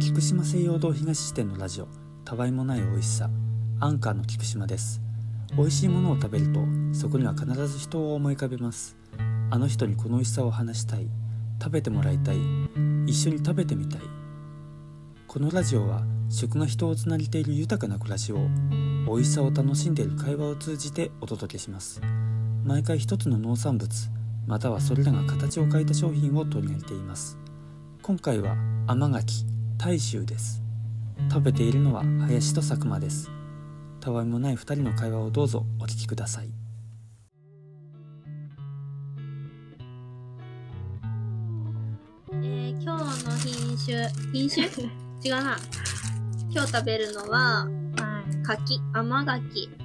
菊島西洋堂東支店のラジオ。たわいもない美味しさ。アンカーの菊島です。美味しいものを食べるとそこには必ず人を思い浮かべます。あの人にこの美味しさを話したい。食べてもらいたい。一緒に食べてみたい。このラジオは食が人をつなげている豊かな暮らしを美味しさを楽しんでいる会話を通じてお届けします。毎回一つの農産物またはそれらが形を変えた商品を取り上げています。今回は甘柿大衆です食べているのは林と佐久間ですたわいもない二人の会話をどうぞお聞きくださいえー、今日の品種、品種？違うな。今日食べるのは、はい。柿、甘柿。なん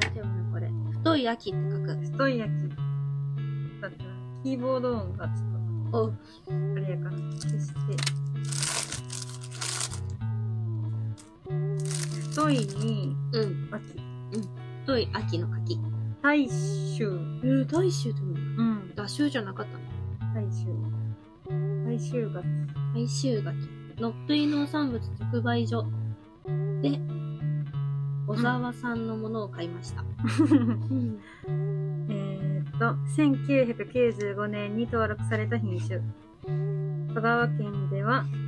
て読むのこれ？太い秋って書く。太い焼き。だって、キーボード音がちょ。っと、あれやから、消して。太いに、うん。秋。太い秋の柿。大衆。えー、大衆って読むのうん。ダ衆じゃなかったの？大衆。大衆が。大衆柿。のっぷい農産物直売所で、小沢さんのものを買いました。うん。えーっと、1995年に登録された品種。香川県では、綾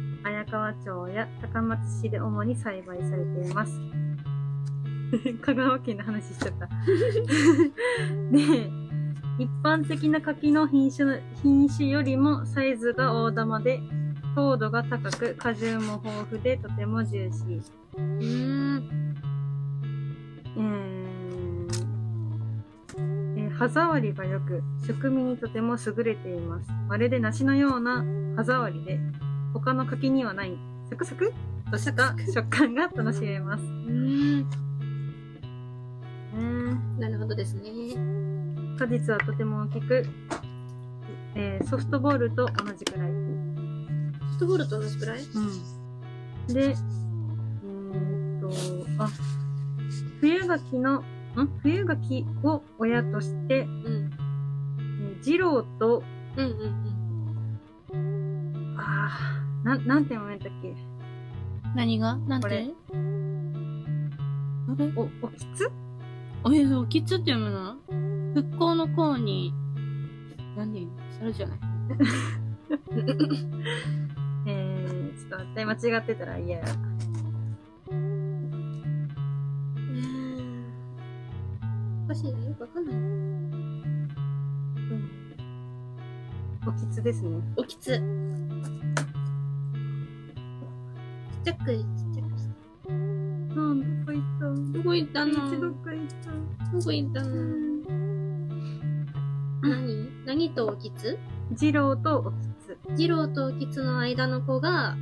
川町や高松市で主に栽培されています。香川県の話しちゃった。で、一般的な柿の品種の品種よりもサイズが大玉で、糖度が高く、果汁も豊富でとてもジューシー。うーん。えーえー歯触りが良く、食味にとても優れています。まるで梨のような歯触りで、他の柿にはない、サクサク？っとした食感が楽しめます。うーん。うんなるほどですね。果実はとても大きく、えーソフトボールと同じくらい。フットボールと同じくらい？うん、で、えーっと、あ、冬柿の、ん？冬柿を親として、うん。えー二郎とうんうんうん。ああ、なん、なんて読めたっけ？何が？なんて？あれ？お、おきつ？おえ、おきつって読むの？復興の項に、何？で言うのそれじゃない？えー、ちょっと待って、間違ってたら嫌や。おかしいな、よくわかんない。おきつですね。おきつ。ちっちゃく、ちっちゃくして。どこ行ったどこ行ったの一どこ行ったどこ行ったの何何とおきつ二郎とおきつ。二郎とおきつの間の子が、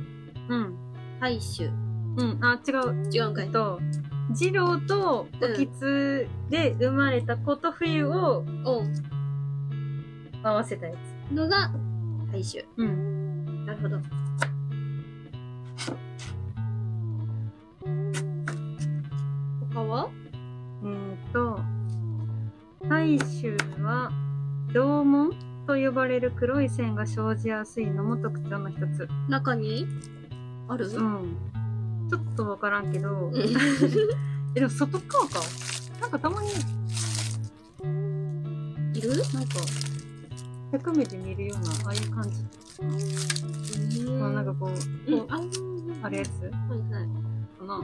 うん。大衆。うん。あ、違う。違うんかい。と、二郎とおきつで生まれた子と冬をおう合わせたやつ。のが、大衆。うん。なるほど。ばれる黒い線が生じやすいのも特徴の一つ。中に？ある？うん。ちょっとわからんけど、うん え、でも外側か？なんかたまに、いる？なんか、百目で見るような、ああいう感じ。うんまあなんかこう、こう、うんあ、あるやつ？はいはい。かな。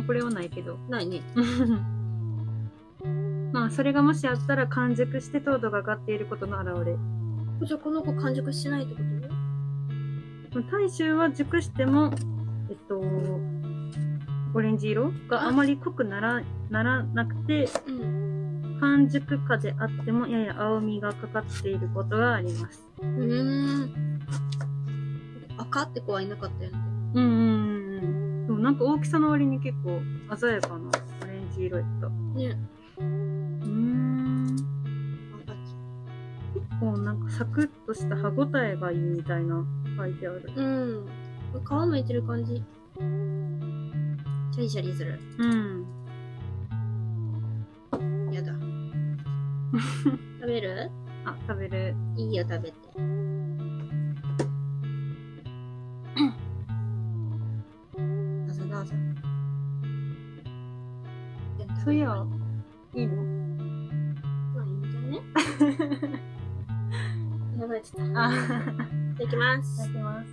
あ、これはないけど。ないね。まあ、それがもしあったら完熟して糖度が上がっていることの表れ。じゃあこの子完熟してないってこと？まあ大衆は熟しても、えっと、オレンジ色があまり濃くならならなくて、うん。半熟果であってもやや青みがかかっていることがあります。うーん。赤って子はいなかったよね。うんうんうん。でもなんか大きさの割に結構鮮やかなオレンジ色やった。ね。構なんかサクッとした歯ごたえがいいみたいな書いてある。うん。皮むいてる感じ。シャリシャリする。うん。やだ。食べる？あ食べる。いいよ食べて。どうぞどうぞそういやあ、いただきまいたすだ。きます。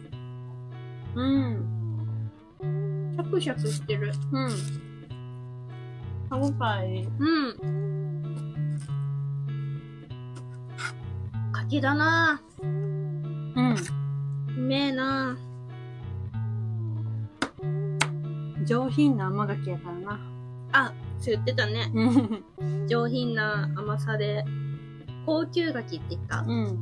うん。シャクシャクしてる。うん。歯ごたえ。うん。柿だなうん。うめえな上品な甘柿やからな。あ、そう言ってたね。うん。上品な甘さで。高級柿って言った？うん。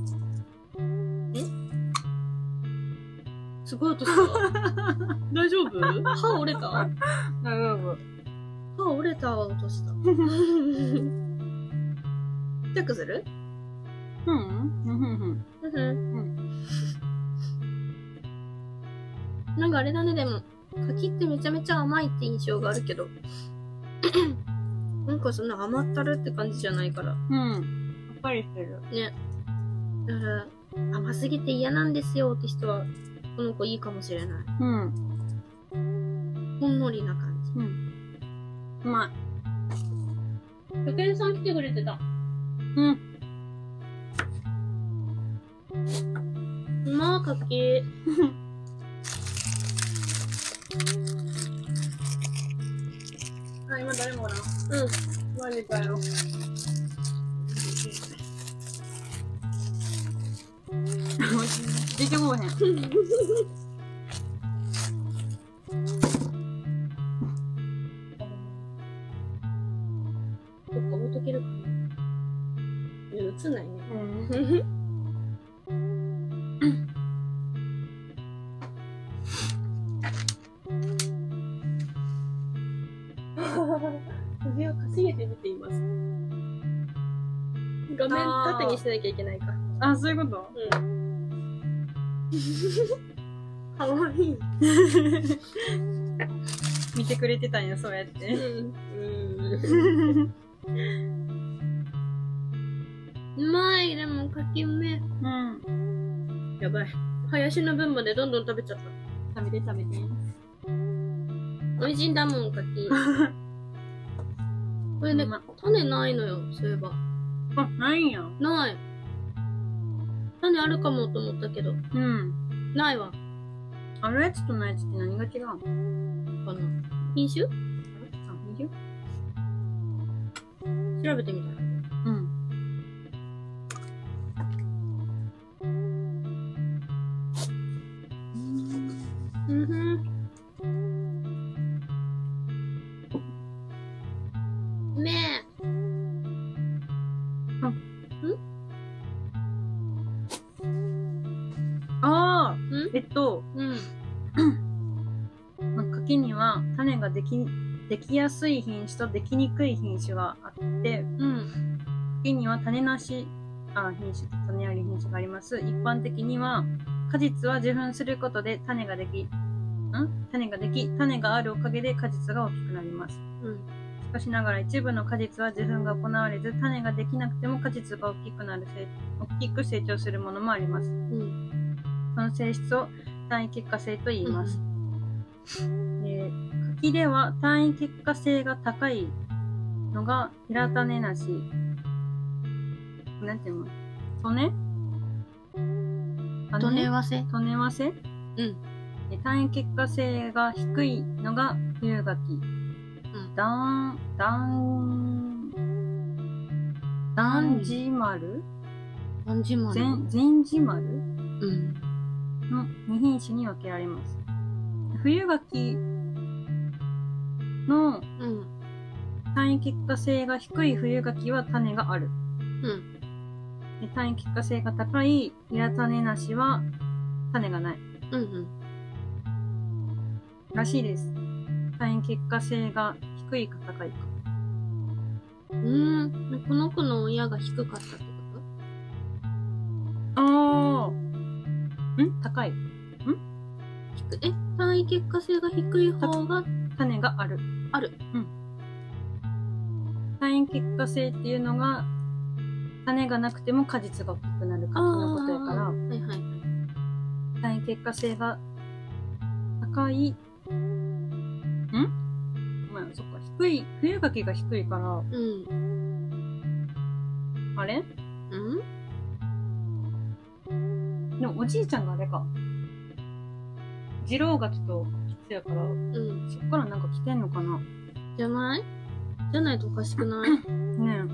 すごい音した。大丈夫？歯折れた？大丈夫。歯折れた？音した。チェックする？うんうんうんふふなんかあれだね、でも、柿ってめちゃめちゃ甘いって印象があるけど、なんかそんな甘ったるって感じじゃないから。うん。うん。さっぱりしてる。ね。だから、甘すぎて嫌なんですよって人は、この子いいかもしれない。うん。ほんのりな感じ。うん。うまい。学園さん来てくれてた。うん。うまー、柿。あ、どっか置いとけるかな。いや映んないね。うん。首をかしげて見ています。画面縦にしなきゃいけないか。あ、そういうこと？うん。かわいい。見てくれてたんや、そうやって。うん。うん。うまい、でも柿うめえ。うん。やばい。林の分までどんどん食べちゃった。食べて食べて。美味しいんだもん、柿。これねうま、種ないのよ、そういえば。あ、ないんや。ない。種あるかもと思ったけど、うん。ないわ。あるやつとないやつって何が違うの？かな。品種？あ、二十調べてみたら。うん。うんふん。うめえ。ああんえっと、うん。まあ柿には種ができ、できやすい品種とできにくい品種があって、うん。柿には種なし、あ品種と種あり品種があります。一般的には、果実は受粉することで種ができ、ん？種ができ、種があるおかげで果実が大きくなります。うん。しかしながら一部の果実は受粉が行われず、種ができなくても果実が大きくなる大きく成長するものもあります。うん。この性質を単位結果性と言います。えー柿では単位結果性が高いのが平種なし。なんていうの？トネ？どねわせ？トネワセうん。え単位結果性が低いのが冬柿。うん。ダン、ダン、ダンジマル？何時までゼン、ゼンジマル？うん。の2品種に分けられます。冬柿のうん。単位結果性が低い冬柿は種がある。うん。で単位結果性が高い平種なしは種がない。うん。うん。らしいです。単位結果性が低いか高いか。うーん。この子の親が低かったってこああ。ん？高い。と低い？え？単位結果性が低い方が、種がある。ある。うん。単位結果性っていうのが、種がなくても果実が大きくなる柿のことやから、はいはいはい。単位結果性が高いそっか、低い、冬柿が低いから、うん。あれ？うん？でもおじいちゃんがあれか。二郎柿と吉やから、うん。そっからなんか来てんのかな？じゃない？じゃないとおかしくない？ねえ。う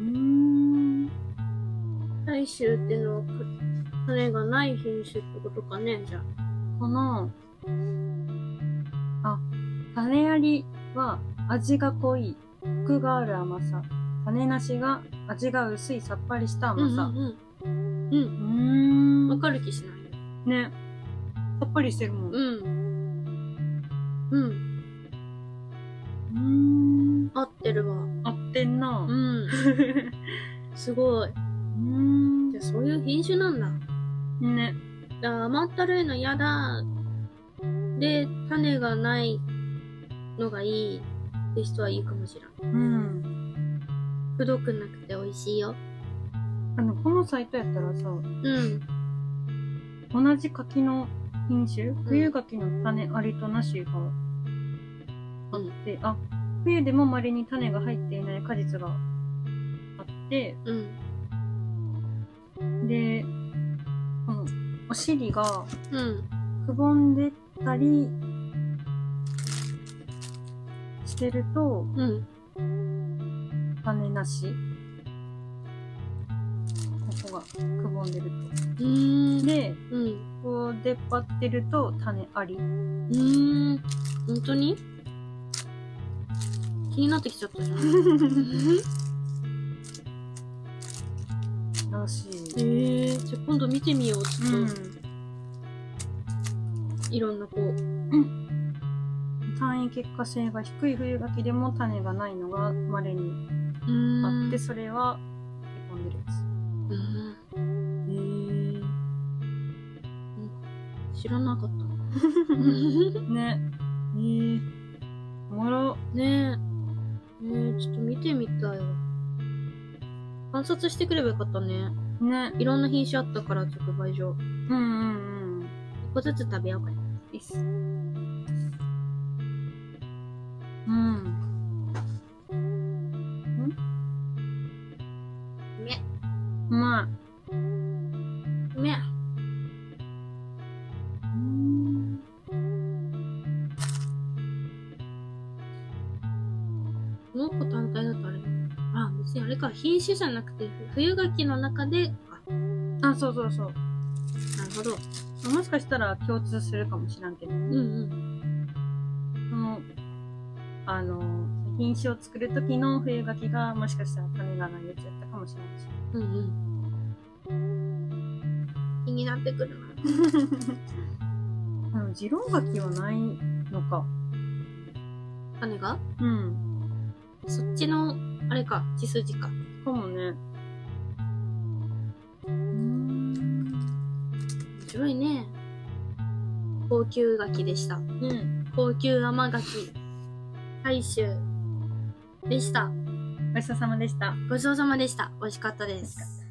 ーん。大衆ってのはか種がない品種ってことかね、じゃあ。この、あ、種ありは味が濃い、コクがある甘さ。種なしが味が薄いさっぱりした甘さ。うんうんううん。ーうん。ん。わかる気しないね。さっぱりしてるもん。ううん。うん。ーん。合ってるわ。合ってんな。う。う んすごい。ーんじゃ。あそういう品種なんだ。ね。だから甘ったるいの嫌だ。で、種がないのがいいって人はいいかもしれん。うん。くどくなくて美味しいよ。あの、このサイトやったらさ、うん。同じ柿の品種、冬柿の種ありとなしがあって、あ、冬でも稀に種が入っていない果実があって、うん。で、このお尻がうん。くぼんでたりしてると、うん。種なし。がくぼんでるうーん。と。で、うん。こう出っ張ってると種あり。うーん。本当に？気になってきちゃったじゃん。らしい。へえじゃあ今度見てみよう。ちうんょっと、。いろんなこう。単位結果性が低い冬柿でも種がないのが稀にうーん。あって、それはへこんでるやうん。つ。へ知らなかった。え。ね。えー。おもろ。ねえ。ねえ、ちょっと見てみたいわ。観察してくればよかったね。ね。いろんな品種あったから、直売所。うんうんうん。一個ずつ食べようか。いいっす。この子単体だとあれあ、別にあれか、品種じゃなくて、冬柿の中で、あ、あ、そうそうそう。なるほど。もしかしたら共通するかもしらんけど、うんうん。その、あの、品種を作る時の冬柿がもしかしたら種がないやつやったかもしれないし。うんうん。気になってくるな。あの、二郎柿はないのか。種が？うん。そっちの、あれか、血筋か。かもね。うーん。面白いね。高級柿でした。うん。高級甘柿。大衆でした。ごちそうさまでした。ごちそうさまでした。美味しかったです。